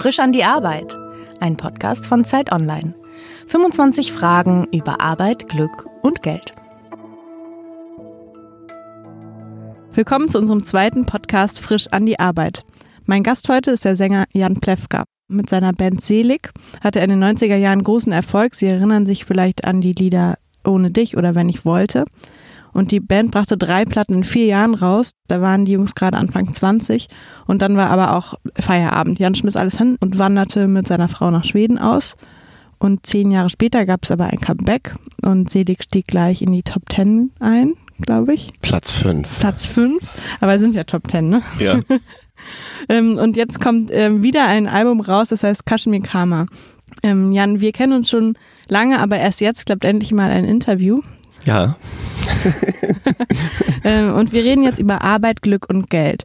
Frisch an die Arbeit. Ein Podcast von Zeit Online. 25 Fragen über Arbeit, Glück und Geld. Willkommen zu unserem zweiten Podcast Frisch an die Arbeit. Mein Gast heute ist der Sänger Jan Plewka. Mit seiner Band Selig hatte er in den 90er Jahren großen Erfolg. Sie erinnern sich vielleicht an die Lieder Ohne dich oder Wenn ich wollte. Und die Band brachte drei Platten in vier Jahren raus. Da waren die Jungs gerade Anfang 20. Und dann war aber auch Feierabend. Jan schmiss alles hin und wanderte mit seiner Frau nach Schweden aus. Und zehn Jahre später gab es aber ein Comeback und Selig stieg gleich in die Top Ten ein, glaube ich. Platz fünf. Platz fünf. Aber sind ja Top Ten, ne? Ja. ähm, und jetzt kommt ähm, wieder ein Album raus, das heißt Kashmir Karma. Ähm, Jan, wir kennen uns schon lange, aber erst jetzt klappt endlich mal ein Interview. Ja. ähm, und wir reden jetzt über Arbeit, Glück und Geld.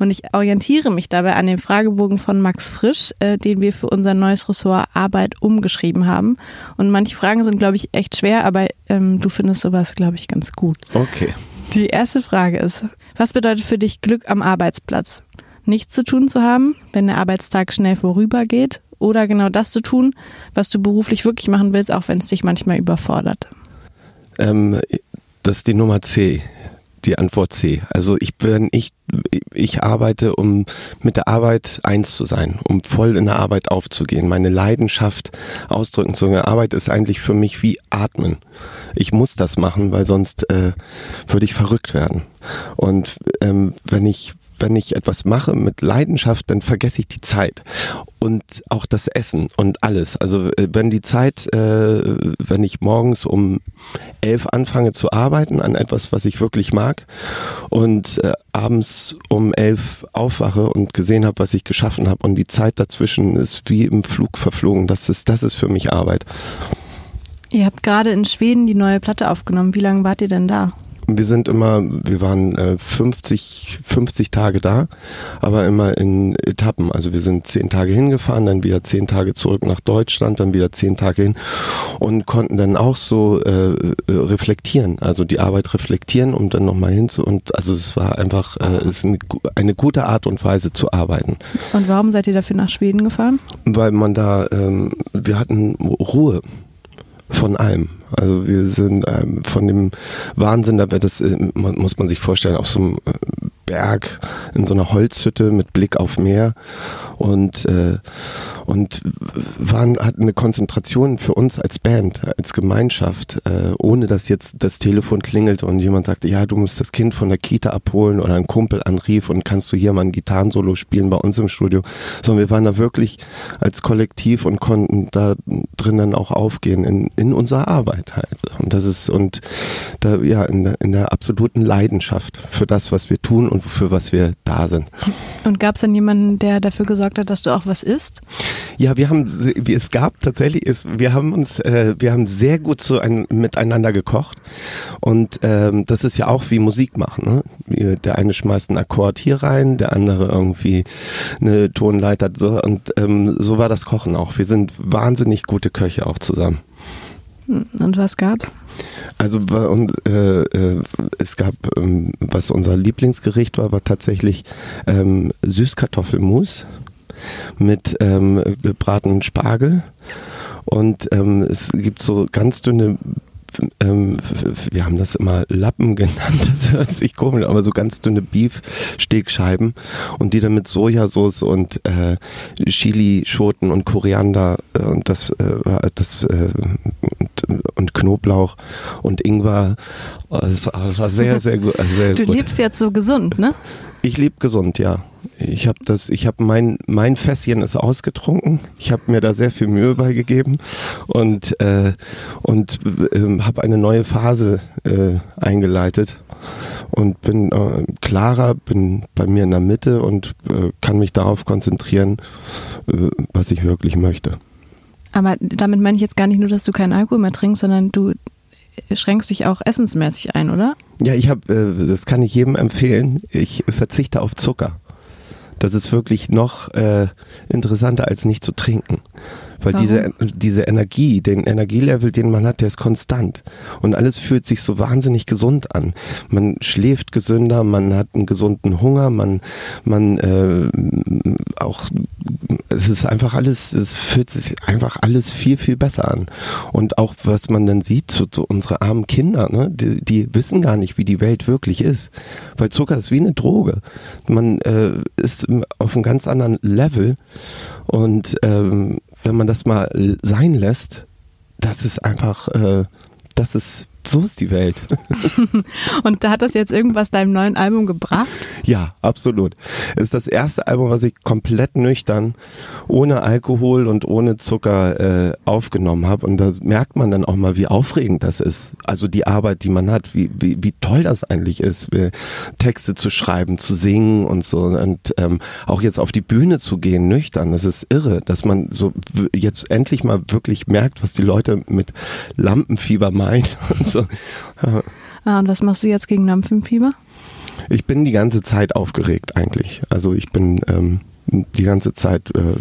Und ich orientiere mich dabei an dem Fragebogen von Max Frisch, äh, den wir für unser neues Ressort Arbeit umgeschrieben haben. Und manche Fragen sind, glaube ich, echt schwer, aber ähm, du findest sowas, glaube ich, ganz gut. Okay. Die erste Frage ist, was bedeutet für dich Glück am Arbeitsplatz? Nichts zu tun zu haben, wenn der Arbeitstag schnell vorübergeht oder genau das zu tun, was du beruflich wirklich machen willst, auch wenn es dich manchmal überfordert? Ähm, das ist die Nummer C, die Antwort C. Also ich bin, ich, ich arbeite, um mit der Arbeit eins zu sein, um voll in der Arbeit aufzugehen, meine Leidenschaft ausdrücken zu können. Arbeit ist eigentlich für mich wie Atmen. Ich muss das machen, weil sonst äh, würde ich verrückt werden. Und ähm, wenn ich wenn ich etwas mache mit Leidenschaft, dann vergesse ich die Zeit und auch das Essen und alles. Also äh, wenn die Zeit, äh, wenn ich morgens um elf anfange zu arbeiten an etwas, was ich wirklich mag und äh, abends um elf aufwache und gesehen habe, was ich geschaffen habe und die Zeit dazwischen ist wie im Flug verflogen, das ist, das ist für mich Arbeit. Ihr habt gerade in Schweden die neue Platte aufgenommen. Wie lange wart ihr denn da? Wir sind immer, wir waren äh, 50, 50 Tage da, aber immer in Etappen. Also wir sind zehn Tage hingefahren, dann wieder zehn Tage zurück nach Deutschland, dann wieder zehn Tage hin und konnten dann auch so äh, reflektieren, also die Arbeit reflektieren, um dann nochmal hinzu und also es war einfach, äh, es ist eine, eine gute Art und Weise zu arbeiten. Und warum seid ihr dafür nach Schweden gefahren? Weil man da, ähm, wir hatten Ruhe von allem. Also wir sind ähm, von dem Wahnsinn, das, äh, muss man sich vorstellen, auf so einem äh, Berg in so einer Holzhütte mit Blick auf Meer. Und äh, und waren hatten eine Konzentration für uns als Band, als Gemeinschaft, äh, ohne dass jetzt das Telefon klingelte und jemand sagte, ja, du musst das Kind von der Kita abholen oder ein Kumpel anrief und kannst du hier mal ein Gitarrensolo spielen bei uns im Studio, sondern wir waren da wirklich als Kollektiv und konnten da drinnen auch aufgehen in, in unserer Arbeit halt. Und das ist und da ja in, in der absoluten Leidenschaft für das, was wir tun und für was wir da sind. Und gab es dann jemanden, der dafür gesorgt hat, dass du auch was isst? Ja, wir haben, es gab tatsächlich, ist, wir haben uns, äh, wir haben sehr gut so ein, miteinander gekocht und ähm, das ist ja auch wie Musik machen. Ne? Der eine schmeißt einen Akkord hier rein, der andere irgendwie eine Tonleiter so und ähm, so war das Kochen auch. Wir sind wahnsinnig gute Köche auch zusammen. Hm, und was gab's? Also und, äh, äh, es gab, ähm, was unser Lieblingsgericht war, war tatsächlich ähm, Süßkartoffelmus mit ähm, gebratenen Spargel. Und ähm, es gibt so ganz dünne ähm, wir haben das immer Lappen genannt, das hört sich komisch, aber so ganz dünne Beef-Stegscheiben und die dann mit Sojasauce und äh, Chili-Schoten und Koriander äh, und das, äh, das äh, und, Knoblauch und Ingwer. Das war sehr, sehr gut. Sehr du gut. lebst jetzt so gesund, ne? Ich lebe gesund, ja. Ich habe das, ich habe mein mein Fässchen ist ausgetrunken. Ich habe mir da sehr viel Mühe beigegeben und äh, und äh, habe eine neue Phase äh, eingeleitet und bin äh, klarer, bin bei mir in der Mitte und äh, kann mich darauf konzentrieren, äh, was ich wirklich möchte. Aber damit meine ich jetzt gar nicht nur, dass du keinen Alkohol mehr trinkst, sondern du schränkst dich auch essensmäßig ein, oder? Ja, ich habe, äh, das kann ich jedem empfehlen. Ich verzichte auf Zucker. Das ist wirklich noch äh, interessanter als nicht zu trinken. Weil diese, diese Energie, den Energielevel, den man hat, der ist konstant. Und alles fühlt sich so wahnsinnig gesund an. Man schläft gesünder, man hat einen gesunden Hunger, man, man äh, auch es ist einfach alles, es fühlt sich einfach alles viel, viel besser an. Und auch was man dann sieht, so, so unsere armen Kinder, ne, die, die, wissen gar nicht, wie die Welt wirklich ist. Weil Zucker ist wie eine Droge. Man äh, ist auf einem ganz anderen Level. Und ähm, wenn man das mal sein lässt, das ist einfach, äh, das ist so ist die Welt. und da hat das jetzt irgendwas deinem neuen Album gebracht? Ja, absolut. Es ist das erste Album, was ich komplett nüchtern, ohne Alkohol und ohne Zucker äh, aufgenommen habe. Und da merkt man dann auch mal, wie aufregend das ist. Also die Arbeit, die man hat, wie, wie, wie toll das eigentlich ist, Texte zu schreiben, zu singen und so. Und ähm, auch jetzt auf die Bühne zu gehen, nüchtern. Das ist irre, dass man so jetzt endlich mal wirklich merkt, was die Leute mit Lampenfieber meinen. so. Ja. Ah, und was machst du jetzt gegen Lampenfieber? Ich bin die ganze Zeit aufgeregt eigentlich. Also ich bin ähm, die ganze Zeit. Äh,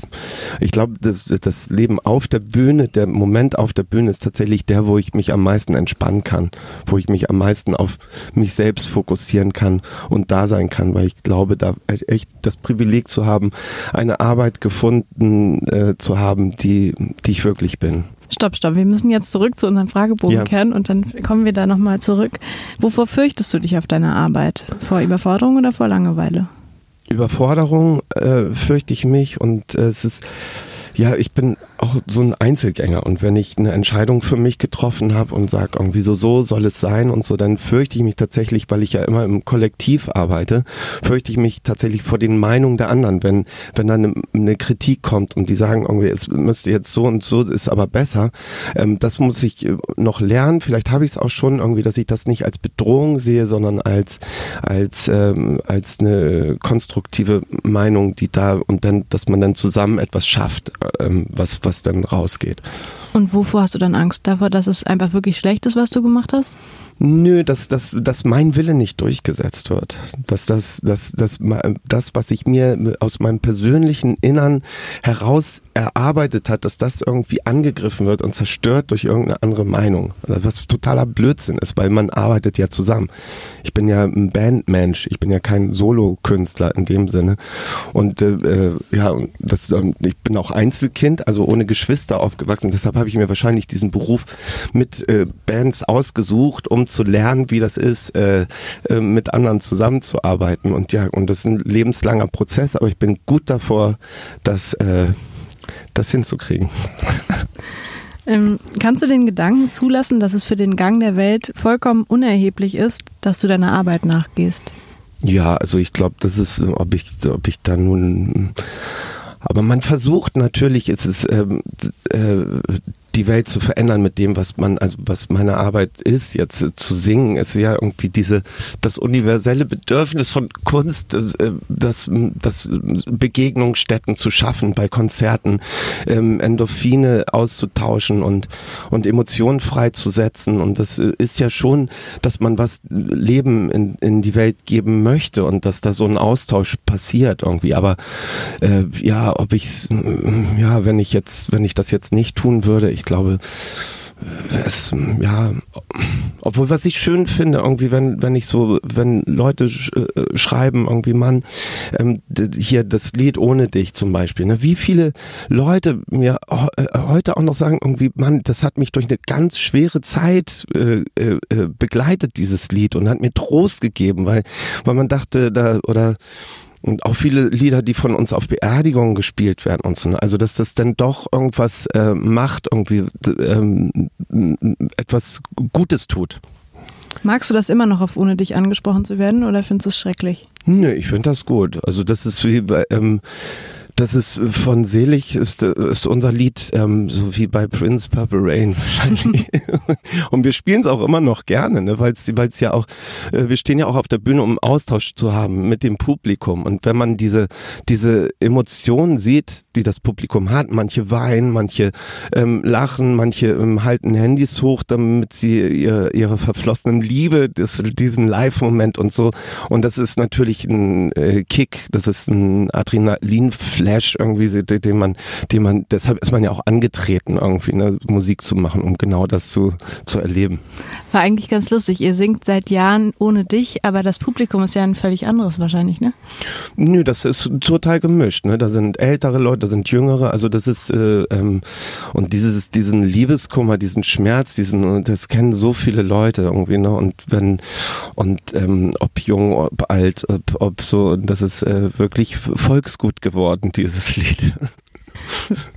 ich glaube, das, das Leben auf der Bühne, der Moment auf der Bühne ist tatsächlich der, wo ich mich am meisten entspannen kann, wo ich mich am meisten auf mich selbst fokussieren kann und da sein kann, weil ich glaube, da echt das Privileg zu haben, eine Arbeit gefunden äh, zu haben, die, die ich wirklich bin. Stopp, stopp. Wir müssen jetzt zurück zu unserem Fragebogen ja. kehren und dann kommen wir da nochmal zurück. Wovor fürchtest du dich auf deiner Arbeit? Vor Überforderung oder vor Langeweile? Überforderung äh, fürchte ich mich. Und äh, es ist ja, ich bin auch so ein Einzelgänger und wenn ich eine Entscheidung für mich getroffen habe und sage irgendwie so, so soll es sein und so, dann fürchte ich mich tatsächlich, weil ich ja immer im Kollektiv arbeite, fürchte ich mich tatsächlich vor den Meinungen der anderen. Wenn, wenn dann eine, eine Kritik kommt und die sagen irgendwie, es müsste jetzt so und so, ist aber besser, ähm, das muss ich äh, noch lernen. Vielleicht habe ich es auch schon irgendwie, dass ich das nicht als Bedrohung sehe, sondern als, als, ähm, als eine konstruktive Meinung, die da und dann, dass man dann zusammen etwas schafft ähm, was, was dann rausgeht. Und wovor hast du dann Angst? Davor, dass es einfach wirklich schlecht ist, was du gemacht hast? Nö, dass, dass, dass mein Wille nicht durchgesetzt wird. Dass das, dass, dass das, was ich mir aus meinem persönlichen Innern heraus erarbeitet hat, dass das irgendwie angegriffen wird und zerstört durch irgendeine andere Meinung. Was totaler Blödsinn ist, weil man arbeitet ja zusammen. Ich bin ja ein Bandmensch, ich bin ja kein Solokünstler in dem Sinne. Und äh, ja, das, äh, ich bin auch Einzelkind, also ohne Geschwister aufgewachsen. Deshalb habe ich mir wahrscheinlich diesen Beruf mit äh, Bands ausgesucht, um zu lernen, wie das ist, äh, äh, mit anderen zusammenzuarbeiten. Und ja, und das ist ein lebenslanger Prozess, aber ich bin gut davor, das, äh, das hinzukriegen. Ähm, kannst du den Gedanken zulassen, dass es für den Gang der Welt vollkommen unerheblich ist, dass du deiner Arbeit nachgehst? Ja, also ich glaube, das ist, ob ich, ob ich da nun aber man versucht natürlich, es ist ähm, äh, die Welt zu verändern mit dem, was man, also was meine Arbeit ist, jetzt zu singen, ist ja irgendwie diese, das universelle Bedürfnis von Kunst, äh, das, das Begegnungsstätten zu schaffen bei Konzerten, ähm, Endorphine auszutauschen und, und Emotionen freizusetzen. Und das äh, ist ja schon, dass man was Leben in, in die Welt geben möchte und dass da so ein Austausch passiert irgendwie. Aber äh, ja, ob ich ja, wenn ich jetzt, wenn ich das jetzt nicht tun würde, ich glaube, es, ja, obwohl was ich schön finde, irgendwie, wenn, wenn ich so, wenn Leute sch, äh, schreiben, irgendwie, Mann, ähm, hier das Lied ohne dich zum Beispiel, ne? wie viele Leute mir äh, heute auch noch sagen, irgendwie, Mann, das hat mich durch eine ganz schwere Zeit äh, äh, äh, begleitet, dieses Lied, und hat mir Trost gegeben, weil, weil man dachte, da, oder und auch viele Lieder, die von uns auf Beerdigungen gespielt werden und so. Ne? Also dass das dann doch irgendwas äh, macht, irgendwie ähm, etwas Gutes tut. Magst du das immer noch auf ohne dich angesprochen zu werden oder findest du es schrecklich? Nö, ich finde das gut. Also das ist wie bei, ähm, das ist von Selig, ist, ist unser Lied, ähm, so wie bei Prince Purple Rain wahrscheinlich. und wir spielen es auch immer noch gerne, ne? weil es ja auch, äh, wir stehen ja auch auf der Bühne, um Austausch zu haben mit dem Publikum. Und wenn man diese, diese Emotionen sieht, die das Publikum hat, manche weinen, manche ähm, lachen, manche ähm, halten Handys hoch, damit sie ihre, ihre verflossenen Liebe, das, diesen Live-Moment und so. Und das ist natürlich ein äh, Kick, das ist ein Adrenalinflash Flash irgendwie, den man, den man, deshalb ist man ja auch angetreten, irgendwie ne, Musik zu machen, um genau das zu, zu erleben. War eigentlich ganz lustig. Ihr singt seit Jahren ohne dich, aber das Publikum ist ja ein völlig anderes wahrscheinlich, ne? Nö, das ist total gemischt. Ne? Da sind ältere Leute, da sind jüngere. Also das ist äh, ähm, und dieses diesen Liebeskummer, diesen Schmerz, diesen das kennen so viele Leute irgendwie. Ne? Und wenn und ähm, ob jung, ob alt, ob, ob so, das ist äh, wirklich volksgut geworden dieses Lied.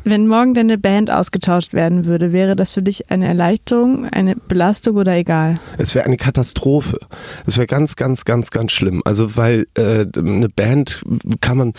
Wenn morgen deine Band ausgetauscht werden würde, wäre das für dich eine Erleichterung, eine Belastung oder egal? Es wäre eine Katastrophe. Es wäre ganz, ganz, ganz, ganz schlimm. Also weil äh, eine Band kann man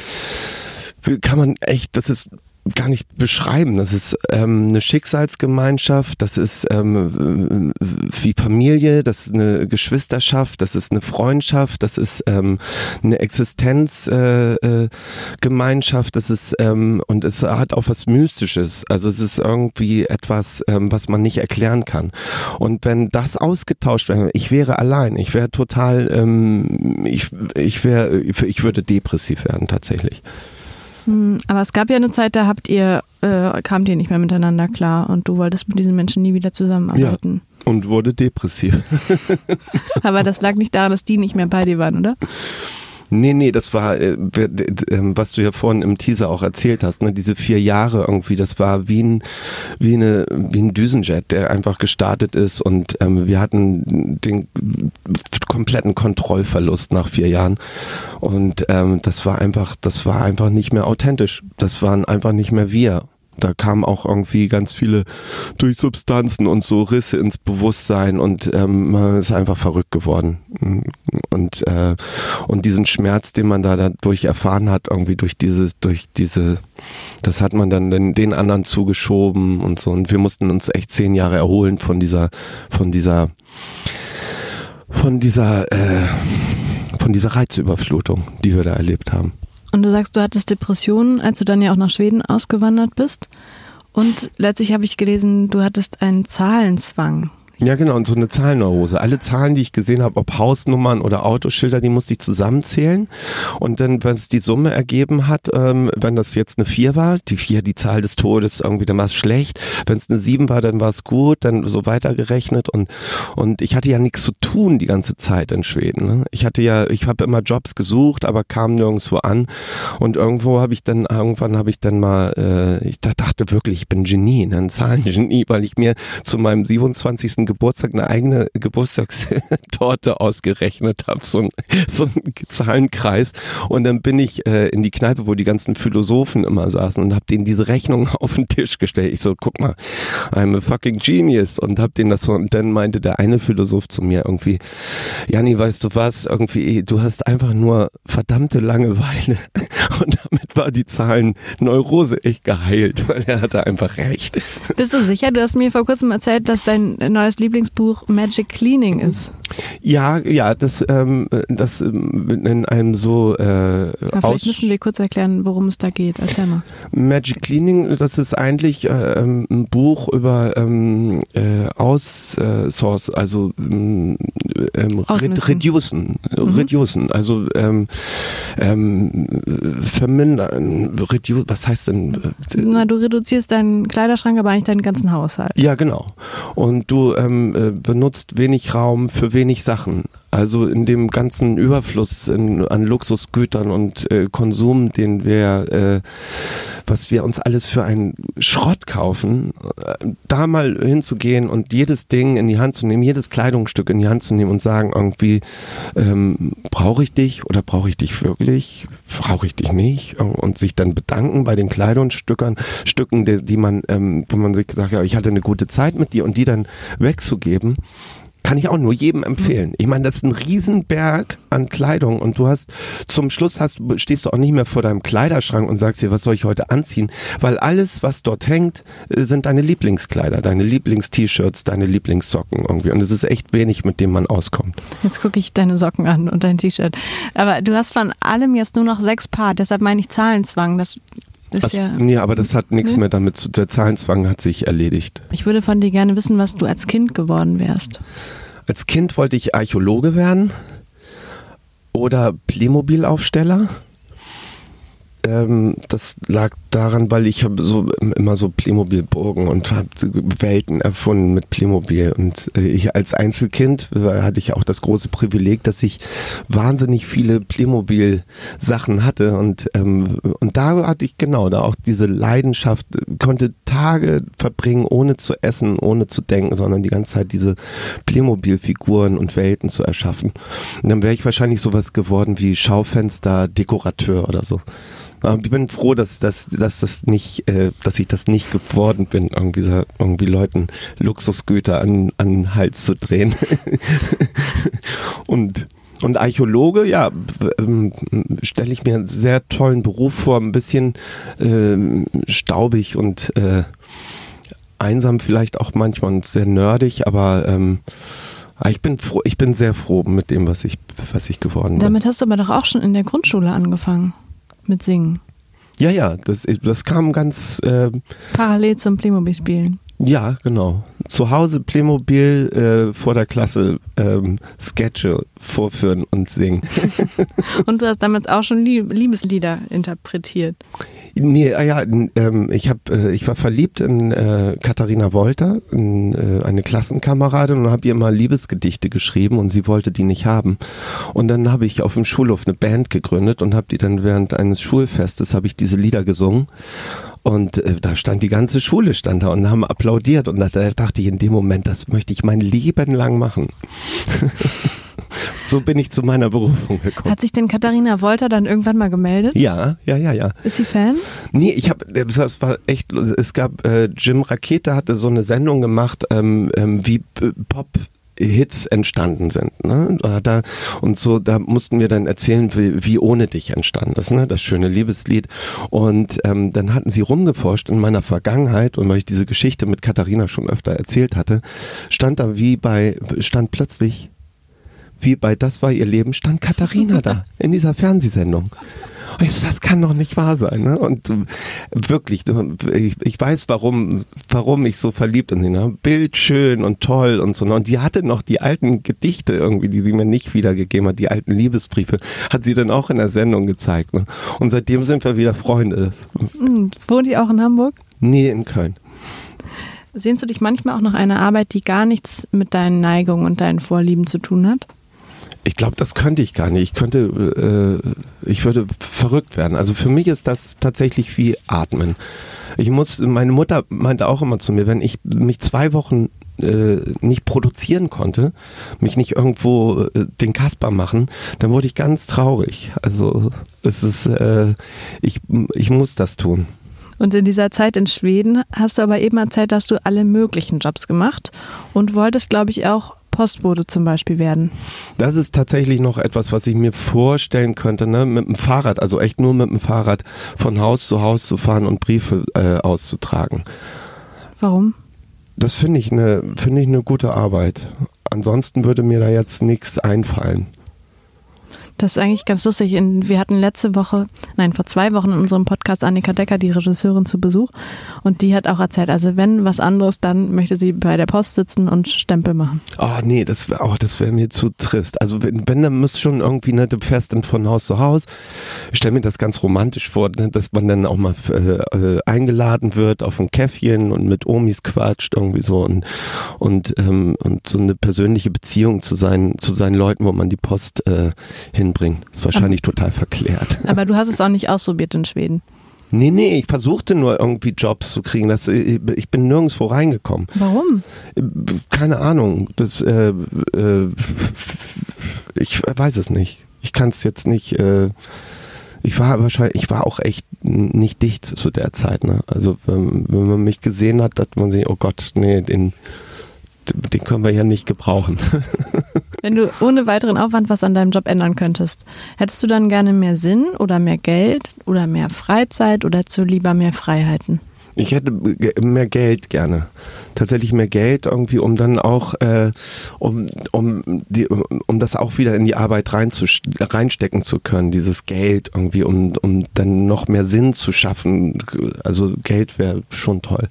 kann man echt, das ist gar nicht beschreiben. Das ist ähm, eine Schicksalsgemeinschaft, das ist ähm, wie Familie, das ist eine Geschwisterschaft, das ist eine Freundschaft, das ist ähm, eine Existenzgemeinschaft, äh, äh, das ist ähm, und es hat auch was Mystisches. Also es ist irgendwie etwas, ähm, was man nicht erklären kann. Und wenn das ausgetauscht wäre, ich wäre allein, ich wäre total, ähm, ich, ich wäre, ich würde depressiv werden tatsächlich. Hm, aber es gab ja eine Zeit, da habt ihr, äh, kamt ihr nicht mehr miteinander klar und du wolltest mit diesen Menschen nie wieder zusammenarbeiten. Ja, und wurde depressiv. aber das lag nicht daran, dass die nicht mehr bei dir waren, oder? Nee, nee, das war, äh, ähm, was du ja vorhin im Teaser auch erzählt hast, ne? diese vier Jahre irgendwie, das war wie ein, wie eine, wie ein Düsenjet, der einfach gestartet ist und ähm, wir hatten den kompletten Kontrollverlust nach vier Jahren und ähm, das war einfach, das war einfach nicht mehr authentisch. Das waren einfach nicht mehr wir da kamen auch irgendwie ganz viele durch Substanzen und so Risse ins Bewusstsein und ähm, man ist einfach verrückt geworden. Und, äh, und diesen Schmerz, den man da dadurch erfahren hat, irgendwie durch dieses, durch diese, das hat man dann den, den anderen zugeschoben und so. Und wir mussten uns echt zehn Jahre erholen von dieser, von dieser, von dieser, äh, von dieser Reizüberflutung, die wir da erlebt haben. Und du sagst, du hattest Depressionen, als du dann ja auch nach Schweden ausgewandert bist. Und letztlich habe ich gelesen, du hattest einen Zahlenzwang. Ja, genau, und so eine Zahlenneurose. Alle Zahlen, die ich gesehen habe, ob Hausnummern oder Autoschilder, die musste ich zusammenzählen. Und dann, wenn es die Summe ergeben hat, ähm, wenn das jetzt eine 4 war, die 4 die Zahl des Todes, irgendwie, dann war es schlecht. Wenn es eine 7 war, dann war es gut, dann so weitergerechnet. Und, und ich hatte ja nichts zu tun die ganze Zeit in Schweden. Ne? Ich hatte ja, ich habe immer Jobs gesucht, aber kam nirgendwo an. Und irgendwo habe ich dann, irgendwann habe ich dann mal, äh, ich dachte wirklich, ich bin Genie, ne? ein Zahlengenie, weil ich mir zu meinem 27. Geburtstag eine eigene Geburtstagstorte ausgerechnet habe, so ein, so ein Zahlenkreis. Und dann bin ich äh, in die Kneipe, wo die ganzen Philosophen immer saßen und habe denen diese Rechnung auf den Tisch gestellt. Ich so, guck mal, I'm a fucking genius und habe denen das so. Und dann meinte der eine Philosoph zu mir irgendwie, Janni, weißt du was, irgendwie, du hast einfach nur verdammte Langeweile. Und damit war die Zahlenneurose echt geheilt, weil er hatte einfach recht. Bist du sicher? Du hast mir vor kurzem erzählt, dass dein neues Lieblingsbuch Magic Cleaning ist. Ja, ja, das, ähm, das ähm, in einem so. Äh, vielleicht müssen wir kurz erklären, worum es da geht. Erzähl mal. Magic Cleaning, das ist eigentlich äh, ähm, ein Buch über ähm, äh, Aussource, also ähm, Reducen, mhm. Reducen, also ähm, ähm, vermindern, reduce, was heißt denn? Na, du reduzierst deinen Kleiderschrank, aber eigentlich deinen ganzen Haushalt. Ja, genau. Und du ähm, äh, benutzt wenig Raum für wenig Sachen. Also in dem ganzen Überfluss in, an Luxusgütern und äh, Konsum, den wir, äh, was wir uns alles für einen Schrott kaufen, äh, da mal hinzugehen und jedes Ding in die Hand zu nehmen, jedes Kleidungsstück in die Hand zu nehmen und sagen irgendwie, ähm, brauche ich dich oder brauche ich dich wirklich, brauche ich dich nicht? Und sich dann bedanken bei den Kleidungsstücken, Stücken, die, die man, ähm, wo man sich sagt, ja, ich hatte eine gute Zeit mit dir und die dann wegzugeben kann ich auch nur jedem empfehlen. Ich meine, das ist ein Riesenberg an Kleidung und du hast zum Schluss hast, stehst du auch nicht mehr vor deinem Kleiderschrank und sagst dir, was soll ich heute anziehen, weil alles, was dort hängt, äh, sind deine Lieblingskleider, deine Lieblings-T-Shirts, deine Lieblingssocken irgendwie und es ist echt wenig, mit dem man auskommt. Jetzt gucke ich deine Socken an und dein T-Shirt. Aber du hast von allem jetzt nur noch sechs Paar, deshalb meine ich Zahlenzwang. Das ist also, ja, nee, aber das hat nichts ne? mehr damit zu. Der Zahlenzwang hat sich erledigt. Ich würde von dir gerne wissen, was du als Kind geworden wärst. Als Kind wollte ich Archäologe werden oder Playmobil-Aufsteller. Ähm, das lag daran, weil ich habe so immer so Playmobil-Burgen und habe Welten erfunden mit Playmobil. Und äh, ich als Einzelkind äh, hatte ich auch das große Privileg, dass ich wahnsinnig viele Playmobil-Sachen hatte. Und, ähm, und da hatte ich genau da auch diese Leidenschaft, konnte Tage verbringen, ohne zu essen, ohne zu denken, sondern die ganze Zeit diese Playmobil-Figuren und Welten zu erschaffen. Und dann wäre ich wahrscheinlich sowas geworden wie Schaufenster-Dekorateur oder so. Ich bin froh, dass, dass, dass das nicht, äh, dass ich das nicht geworden bin, irgendwie, irgendwie Leuten Luxusgüter an, an den Hals zu drehen. und und Archäologe, ja, ähm, stelle ich mir einen sehr tollen Beruf vor, ein bisschen äh, staubig und äh, einsam vielleicht auch manchmal und sehr nerdig, aber ähm, ich bin froh, ich bin sehr froh mit dem, was ich, was ich geworden bin. Damit hast du aber doch auch schon in der Grundschule angefangen mit Singen. Ja, ja, das, das kam ganz. Äh, Parallel zum Playmobil-Spielen. Ja, genau. Zu Hause Playmobil äh, vor der Klasse ähm, Sketche vorführen und singen. und du hast damals auch schon Liebeslieder interpretiert. Nee, ah ja, ähm, ich, hab, äh, ich war verliebt in äh, Katharina Wolter, in, äh, eine Klassenkameradin, und habe ihr mal Liebesgedichte geschrieben und sie wollte die nicht haben. Und dann habe ich auf dem Schulhof eine Band gegründet und habe die dann während eines Schulfestes, habe ich diese Lieder gesungen. Und äh, da stand die ganze Schule stand da und haben applaudiert und da, da dachte ich in dem Moment, das möchte ich mein Leben lang machen. so bin ich zu meiner Berufung gekommen. Hat sich denn Katharina Wolter dann irgendwann mal gemeldet? Ja, ja, ja, ja. Ist sie Fan? Nee, ich habe, das war echt, es gab, äh, Jim Rakete hatte so eine Sendung gemacht, ähm, ähm, wie äh, Pop Hits entstanden sind. Ne? Da, und so, da mussten wir dann erzählen, wie, wie ohne dich entstanden ist, ne? das schöne Liebeslied. Und ähm, dann hatten sie rumgeforscht in meiner Vergangenheit und weil ich diese Geschichte mit Katharina schon öfter erzählt hatte, stand da wie bei, stand plötzlich wie bei Das war ihr Leben, stand Katharina da in dieser Fernsehsendung. Und ich so, das kann doch nicht wahr sein. Ne? Und äh, wirklich, ich, ich, weiß, warum, warum ich so verliebt in sie. Ne? Bild schön und toll und so. Ne? Und die hatte noch die alten Gedichte irgendwie, die sie mir nicht wiedergegeben hat, die alten Liebesbriefe, hat sie dann auch in der Sendung gezeigt. Ne? Und seitdem sind wir wieder Freunde. Mhm. Wohnt die auch in Hamburg? Nee, in Köln. Sehnst du dich manchmal auch nach einer Arbeit, die gar nichts mit deinen Neigungen und deinen Vorlieben zu tun hat? Ich glaube, das könnte ich gar nicht. Ich könnte, äh, ich würde verrückt werden. Also für mich ist das tatsächlich wie Atmen. Ich muss, meine Mutter meinte auch immer zu mir, wenn ich mich zwei Wochen äh, nicht produzieren konnte, mich nicht irgendwo äh, den Kasper machen, dann wurde ich ganz traurig. Also es ist, äh, ich, ich muss das tun. Und in dieser Zeit in Schweden hast du aber eben erzählt, dass du alle möglichen Jobs gemacht und wolltest, glaube ich, auch Postbote zum Beispiel werden? Das ist tatsächlich noch etwas, was ich mir vorstellen könnte, ne? mit dem Fahrrad, also echt nur mit dem Fahrrad von Haus zu Haus zu fahren und Briefe äh, auszutragen. Warum? Das finde ich eine finde ich eine gute Arbeit. Ansonsten würde mir da jetzt nichts einfallen. Das ist eigentlich ganz lustig. Wir hatten letzte Woche, nein, vor zwei Wochen in unserem Podcast Annika Decker, die Regisseurin, zu Besuch. Und die hat auch erzählt, also wenn was anderes, dann möchte sie bei der Post sitzen und Stempel machen. Oh nee, das wäre oh, das mir zu trist. Also wenn, wenn dann müsste schon irgendwie, ne, du fährst dann von Haus zu Haus. Ich stelle mir das ganz romantisch vor, ne, dass man dann auch mal äh, äh, eingeladen wird auf ein Käffchen und mit Omis quatscht irgendwie so und, und, ähm, und so eine persönliche Beziehung zu seinen, zu seinen Leuten, wo man die Post äh, hinbringen. Das ist wahrscheinlich aber, total verklärt. Aber du hast es auch nicht ausprobiert in Schweden. Nee, nee, ich versuchte nur irgendwie Jobs zu kriegen. Das, äh, ich bin nirgendwo reingekommen. Warum? Keine Ahnung. Das, äh, äh, ich weiß es nicht. Ich kann es jetzt nicht. Äh, ich war wahrscheinlich, ich war auch echt nicht dicht zu der Zeit. Ne? Also wenn, wenn man mich gesehen hat, hat man sich, oh Gott, nee, den, den können wir ja nicht gebrauchen. Wenn du ohne weiteren Aufwand was an deinem Job ändern könntest, hättest du dann gerne mehr Sinn oder mehr Geld oder mehr Freizeit oder zu lieber mehr Freiheiten? Ich hätte mehr Geld gerne. Tatsächlich mehr Geld irgendwie, um dann auch, äh, um, um, die, um das auch wieder in die Arbeit reinstecken zu können, dieses Geld irgendwie, um, um dann noch mehr Sinn zu schaffen. Also Geld wäre schon toll.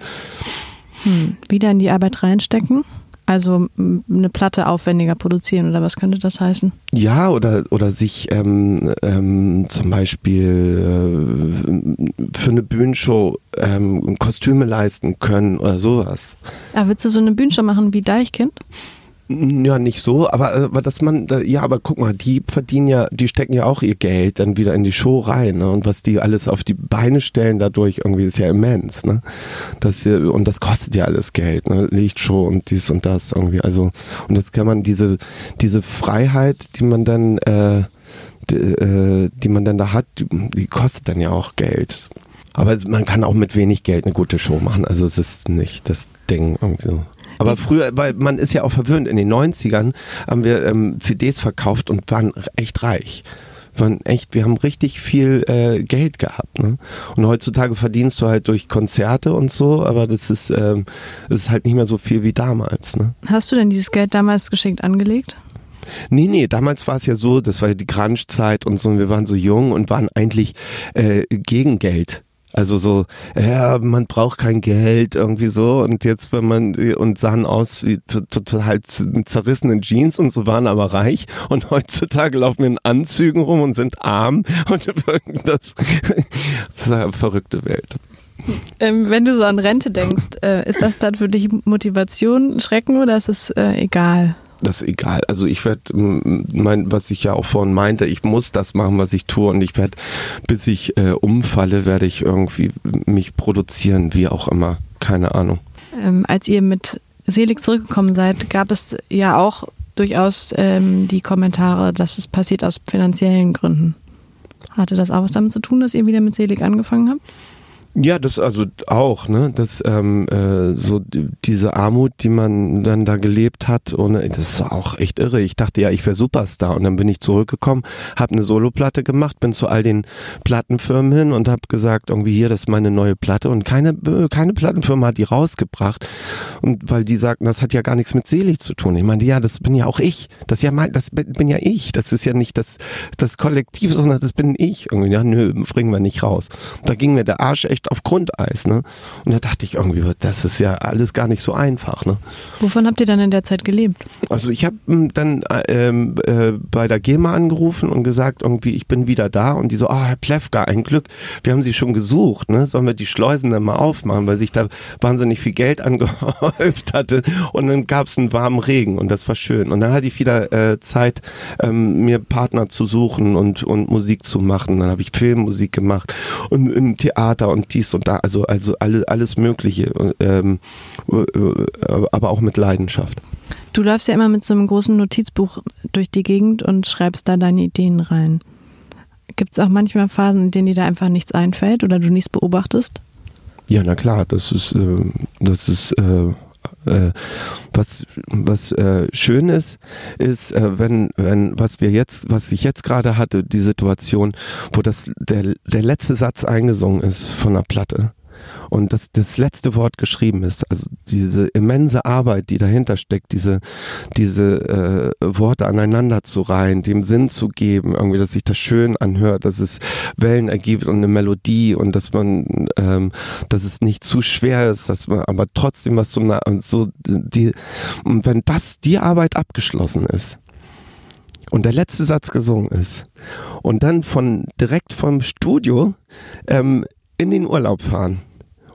Hm. Wieder in die Arbeit reinstecken? Also eine Platte aufwendiger produzieren oder was könnte das heißen? Ja, oder, oder sich ähm, ähm, zum Beispiel äh, für eine Bühnenshow ähm, Kostüme leisten können oder sowas. Ja, willst du so eine Bühnenshow machen wie Deichkind? Ja, nicht so, aber, aber dass man, ja, aber guck mal, die verdienen ja, die stecken ja auch ihr Geld dann wieder in die Show rein, ne? Und was die alles auf die Beine stellen dadurch irgendwie ist ja immens, ne? Das und das kostet ja alles Geld, ne? Lichtshow und dies und das irgendwie, also und das kann man diese diese Freiheit, die man dann äh, die, äh, die man dann da hat, die, die kostet dann ja auch Geld. Aber man kann auch mit wenig Geld eine gute Show machen. Also es ist nicht das Ding irgendwie so. Aber früher, weil man ist ja auch verwöhnt, in den 90ern haben wir ähm, CDs verkauft und waren echt reich. Wir waren echt, wir haben richtig viel äh, Geld gehabt. Ne? Und heutzutage verdienst du halt durch Konzerte und so, aber das ist, ähm, das ist halt nicht mehr so viel wie damals. Ne? Hast du denn dieses Geld damals geschenkt angelegt? Nee, nee, damals war es ja so, das war die Crunch-Zeit und so, wir waren so jung und waren eigentlich äh, gegen Geld. Also so, ja, man braucht kein Geld irgendwie so und jetzt, wenn man und sahen aus wie total mit zerrissenen Jeans und so waren aber reich und heutzutage laufen in Anzügen rum und sind arm und das, das ist eine verrückte Welt. Ähm, wenn du so an Rente denkst, äh, ist das dann für dich Motivation, Schrecken oder ist es äh, egal? Das ist egal. Also ich werde, mein, was ich ja auch vorhin meinte, ich muss das machen, was ich tue und ich werde, bis ich äh, umfalle, werde ich irgendwie mich produzieren, wie auch immer. Keine Ahnung. Ähm, als ihr mit Selig zurückgekommen seid, gab es ja auch durchaus ähm, die Kommentare, dass es passiert aus finanziellen Gründen. Hatte das auch was damit zu tun, dass ihr wieder mit Selig angefangen habt? Ja, das also auch, ne? Das ähm, äh, so die, diese Armut, die man dann da gelebt hat, ohne das ist auch echt irre. Ich dachte ja, ich wäre Superstar und dann bin ich zurückgekommen, habe eine Soloplatte gemacht, bin zu all den Plattenfirmen hin und habe gesagt, irgendwie hier, das ist meine neue Platte und keine äh, keine Plattenfirma hat die rausgebracht und weil die sagten, das hat ja gar nichts mit selig zu tun. Ich meine, ja, das bin ja auch ich. Das ja mein, das bin ja ich. Das ist ja nicht das das Kollektiv, sondern das bin ich. Irgendwie, ja, nö, bringen wir nicht raus. Da ging mir der Arsch echt echt auf Grundeis. Ne? Und da dachte ich irgendwie, das ist ja alles gar nicht so einfach. Ne? Wovon habt ihr dann in der Zeit gelebt? Also ich habe hm, dann ähm, äh, bei der GEMA angerufen und gesagt, irgendwie, ich bin wieder da. Und die so, oh, Herr Plewka, ein Glück, wir haben Sie schon gesucht. Ne? Sollen wir die Schleusen dann mal aufmachen, weil sich da wahnsinnig viel Geld angehäuft hatte. Und dann gab es einen warmen Regen und das war schön. Und dann hatte ich wieder äh, Zeit, ähm, mir Partner zu suchen und, und Musik zu machen. Dann habe ich Filmmusik gemacht und im Theater und dies und da, also, also alles, alles Mögliche, ähm, äh, aber auch mit Leidenschaft. Du läufst ja immer mit so einem großen Notizbuch durch die Gegend und schreibst da deine Ideen rein. Gibt es auch manchmal Phasen, in denen dir da einfach nichts einfällt oder du nichts beobachtest? Ja, na klar, das ist, äh, das ist äh, äh, was was äh, schön ist, ist, äh, wenn, wenn, was wir jetzt, was ich jetzt gerade hatte, die Situation, wo das der, der letzte Satz eingesungen ist von der Platte und dass das letzte Wort geschrieben ist. Also diese immense Arbeit, die dahinter steckt, diese, diese äh, Worte aneinander zu reihen, dem Sinn zu geben, irgendwie, dass sich das schön anhört, dass es Wellen ergibt und eine Melodie und dass man, ähm, dass es nicht zu schwer ist, dass man aber trotzdem was zum und so die und wenn das die Arbeit abgeschlossen ist und der letzte Satz gesungen ist und dann von direkt vom Studio ähm, in den Urlaub fahren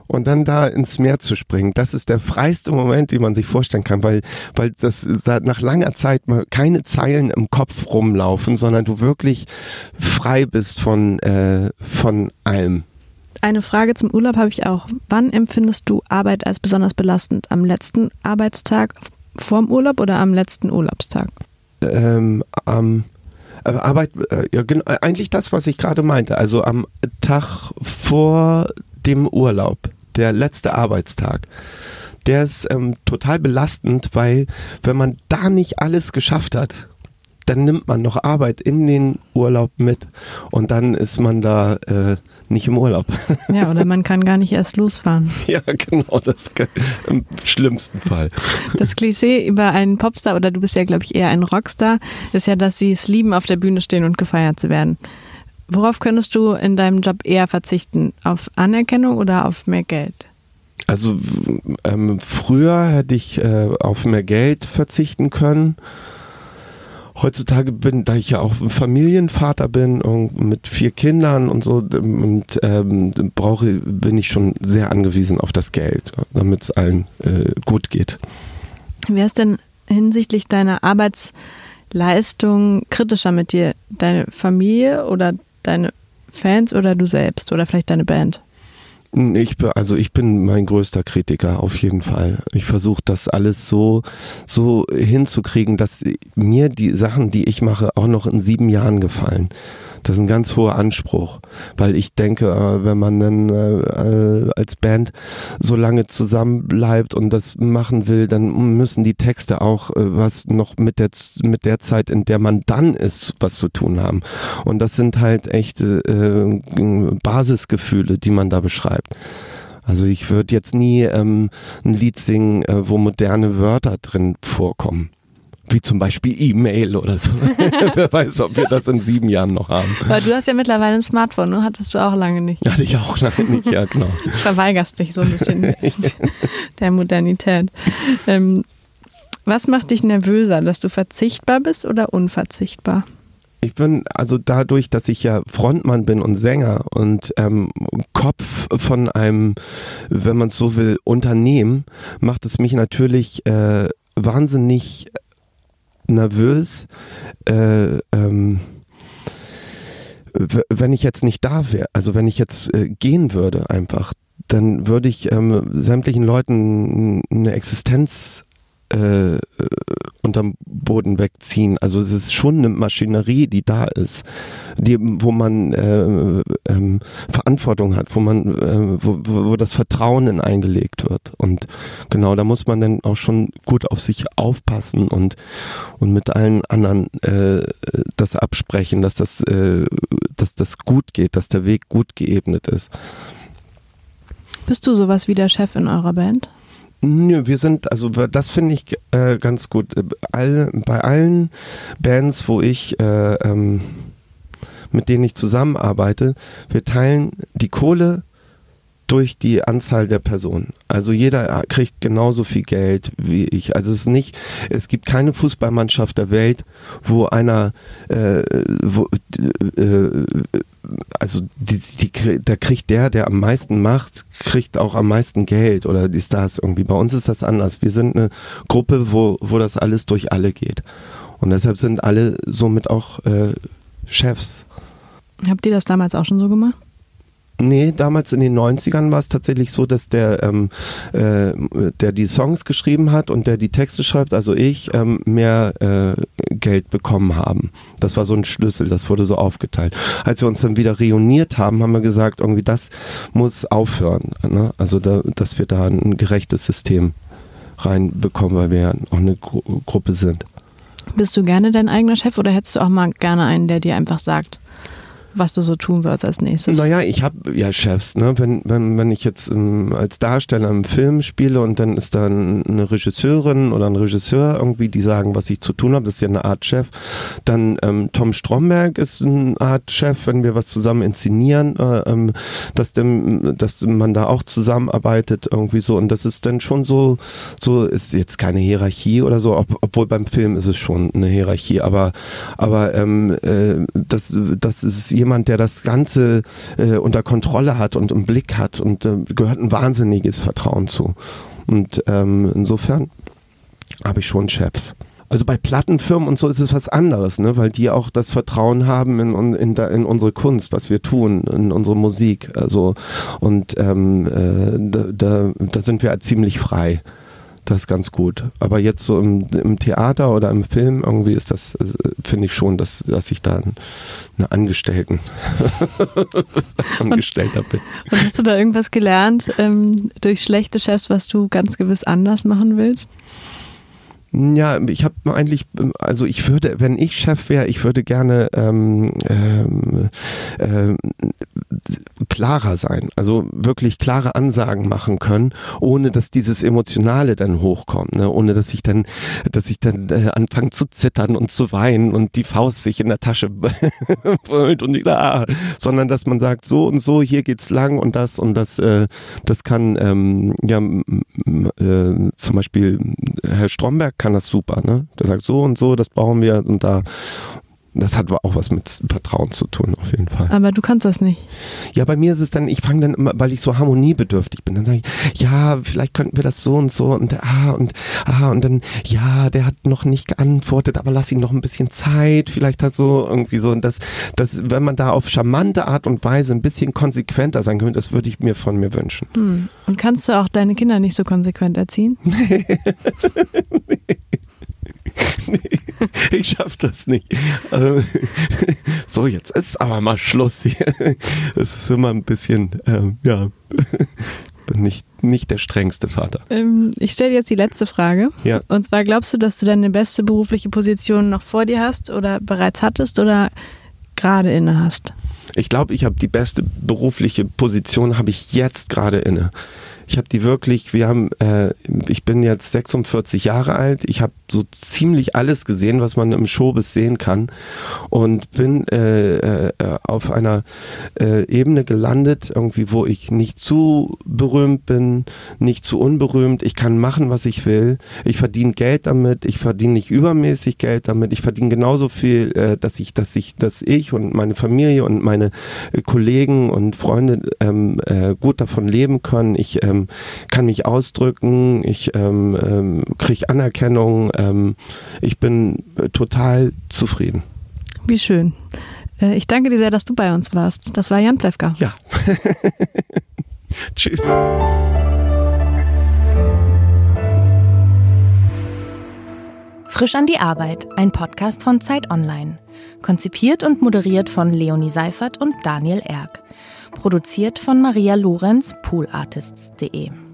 und dann da ins Meer zu springen, das ist der freiste Moment, den man sich vorstellen kann, weil, weil das nach langer Zeit mal keine Zeilen im Kopf rumlaufen, sondern du wirklich frei bist von, äh, von allem. Eine Frage zum Urlaub habe ich auch. Wann empfindest du Arbeit als besonders belastend? Am letzten Arbeitstag vorm Urlaub oder am letzten Urlaubstag? Ähm, am äh, Arbeit, äh, ja, genau, eigentlich das, was ich gerade meinte. Also am Tag vor dem Urlaub der letzte Arbeitstag, der ist ähm, total belastend, weil wenn man da nicht alles geschafft hat, dann nimmt man noch Arbeit in den Urlaub mit und dann ist man da äh, nicht im Urlaub. Ja, oder man kann gar nicht erst losfahren. ja, genau, das kann, im schlimmsten Fall. Das Klischee über einen Popstar, oder du bist ja, glaube ich, eher ein Rockstar, ist ja, dass sie es lieben, auf der Bühne stehen und gefeiert zu werden. Worauf könntest du in deinem Job eher verzichten? Auf Anerkennung oder auf mehr Geld? Also ähm, früher hätte ich äh, auf mehr Geld verzichten können. Heutzutage bin, da ich ja auch Familienvater bin und mit vier Kindern und so, und ähm, brauche, bin ich schon sehr angewiesen auf das Geld, damit es allen äh, gut geht. Wer ist denn hinsichtlich deiner Arbeitsleistung kritischer mit dir? Deine Familie oder deine Fans oder du selbst oder vielleicht deine Band? Ich, also ich bin mein größter Kritiker auf jeden Fall. Ich versuche das alles so, so hinzukriegen, dass mir die Sachen, die ich mache, auch noch in sieben Jahren gefallen. Das ist ein ganz hoher Anspruch, weil ich denke, äh, wenn man dann äh, äh, als Band so lange zusammen bleibt und das machen will, dann müssen die Texte auch was noch mit der mit der Zeit, in der man dann ist, was zu tun haben. Und das sind halt echte Basisgefühle, die man da beschreibt. Also ich würde jetzt nie ähm, ein Lied singen, äh, wo moderne Wörter drin vorkommen wie zum Beispiel E-Mail oder so. Wer weiß, ob wir das in sieben Jahren noch haben. Aber du hast ja mittlerweile ein Smartphone, ne? Hattest du auch lange nicht. Hatte ich auch lange nicht, ja, genau. Verweigerst dich so ein bisschen der Modernität. Ähm, was macht dich nervöser, dass du verzichtbar bist oder unverzichtbar? Ich bin also dadurch, dass ich ja Frontmann bin und Sänger und ähm, Kopf von einem, wenn man es so will, Unternehmen, macht es mich natürlich äh, wahnsinnig nervös, äh, ähm, wenn ich jetzt nicht da wäre, also wenn ich jetzt äh, gehen würde einfach, dann würde ich ähm, sämtlichen Leuten eine Existenz äh, äh, unterm Boden wegziehen. Also es ist schon eine Maschinerie, die da ist, die, wo man äh, ähm, Verantwortung hat, wo man, äh, wo, wo das Vertrauen in eingelegt wird. Und genau, da muss man dann auch schon gut auf sich aufpassen und, und mit allen anderen äh, das absprechen, dass das, äh, dass das gut geht, dass der Weg gut geebnet ist. Bist du sowas wie der Chef in eurer Band? Nö, wir sind, also das finde ich äh, ganz gut. All, bei allen Bands, wo ich, äh, ähm, mit denen ich zusammenarbeite, wir teilen die Kohle durch die Anzahl der Personen. Also jeder kriegt genauso viel Geld wie ich. Also es ist nicht, es gibt keine Fußballmannschaft der Welt, wo einer, äh, wo, äh, also die, die, da kriegt der, der am meisten macht, kriegt auch am meisten Geld oder die Stars irgendwie. Bei uns ist das anders. Wir sind eine Gruppe, wo, wo das alles durch alle geht. Und deshalb sind alle somit auch äh, Chefs. Habt ihr das damals auch schon so gemacht? Nee, damals in den 90ern war es tatsächlich so, dass der, ähm, äh, der die Songs geschrieben hat und der die Texte schreibt, also ich, ähm, mehr äh, Geld bekommen haben. Das war so ein Schlüssel, das wurde so aufgeteilt. Als wir uns dann wieder reuniert haben, haben wir gesagt, irgendwie das muss aufhören. Ne? Also da, dass wir da ein gerechtes System reinbekommen, weil wir ja auch eine Gru Gruppe sind. Bist du gerne dein eigener Chef oder hättest du auch mal gerne einen, der dir einfach sagt, was du so tun sollst als nächstes? Naja, ich habe ja Chefs, ne? Wenn, wenn, wenn ich jetzt ähm, als Darsteller im Film spiele und dann ist da eine Regisseurin oder ein Regisseur irgendwie, die sagen, was ich zu tun habe, das ist ja eine Art Chef. Dann ähm, Tom Stromberg ist eine Art Chef, wenn wir was zusammen inszenieren, äh, ähm, dass, dem, dass man da auch zusammenarbeitet irgendwie so. Und das ist dann schon so, so ist jetzt keine Hierarchie oder so, ob, obwohl beim Film ist es schon eine Hierarchie, aber, aber ähm, äh, das, das ist jemand, der das Ganze äh, unter Kontrolle hat und im Blick hat und äh, gehört ein wahnsinniges Vertrauen zu. Und ähm, insofern habe ich schon Chefs. Also bei Plattenfirmen und so ist es was anderes, ne? weil die auch das Vertrauen haben in, in, in unsere Kunst, was wir tun, in unsere Musik. Also und ähm, äh, da, da, da sind wir ziemlich frei. Das ganz gut. Aber jetzt so im, im Theater oder im Film irgendwie ist das, äh, finde ich schon, dass, dass ich da eine Angestellten Angestellter bin. Und hast du da irgendwas gelernt ähm, durch schlechte Chefs, was du ganz gewiss anders machen willst? Ja, ich habe eigentlich, also ich würde, wenn ich Chef wäre, ich würde gerne ähm, ähm, äh, klarer sein, also wirklich klare Ansagen machen können, ohne dass dieses Emotionale dann hochkommt, ne? ohne dass ich dann, dass ich dann äh, anfange zu zittern und zu weinen und die Faust sich in der Tasche brüllt und ah, sondern dass man sagt, so und so, hier geht's lang und das und das, äh, das kann ähm, ja äh, zum Beispiel Herr Stromberg kann das super, ne? Der sagt so und so, das brauchen wir und da. Das hat auch was mit Vertrauen zu tun, auf jeden Fall. Aber du kannst das nicht. Ja, bei mir ist es dann, ich fange dann immer, weil ich so harmoniebedürftig bin, dann sage ich, ja, vielleicht könnten wir das so und so und ah und ah und dann, ja, der hat noch nicht geantwortet, aber lass ihm noch ein bisschen Zeit, vielleicht hat so irgendwie so und das, das, wenn man da auf charmante Art und Weise ein bisschen konsequenter sein könnte, das würde ich mir von mir wünschen. Hm. Und kannst du auch deine Kinder nicht so konsequent erziehen? nee. nee, ich schaff das nicht. Also, so, jetzt ist aber mal Schluss hier. Es ist immer ein bisschen, ähm, ja, bin nicht, nicht der strengste Vater. Ähm, ich stelle jetzt die letzte Frage. Ja. Und zwar, glaubst du, dass du deine beste berufliche Position noch vor dir hast oder bereits hattest oder gerade inne hast? Ich glaube, ich habe die beste berufliche Position, habe ich jetzt gerade inne. Ich habe die wirklich, wir haben, äh, ich bin jetzt 46 Jahre alt, ich habe so ziemlich alles gesehen, was man im Showbiz sehen kann und bin äh, äh, auf einer äh, Ebene gelandet, irgendwie, wo ich nicht zu berühmt bin, nicht zu unberühmt. Ich kann machen, was ich will. Ich verdiene Geld damit. Ich verdiene nicht übermäßig Geld damit. Ich verdiene genauso viel, äh, dass ich, dass ich, dass ich und meine Familie und meine Kollegen und Freunde ähm, äh, gut davon leben können. Ich ähm, kann mich ausdrücken. Ich ähm, ähm, kriege Anerkennung ähm, ich bin äh, total zufrieden. Wie schön. Äh, ich danke dir sehr, dass du bei uns warst. Das war Jan Plewka. Ja. Tschüss. Frisch an die Arbeit, ein Podcast von Zeit Online. Konzipiert und moderiert von Leonie Seifert und Daniel Erck. Produziert von Maria Lorenz, poolartists.de.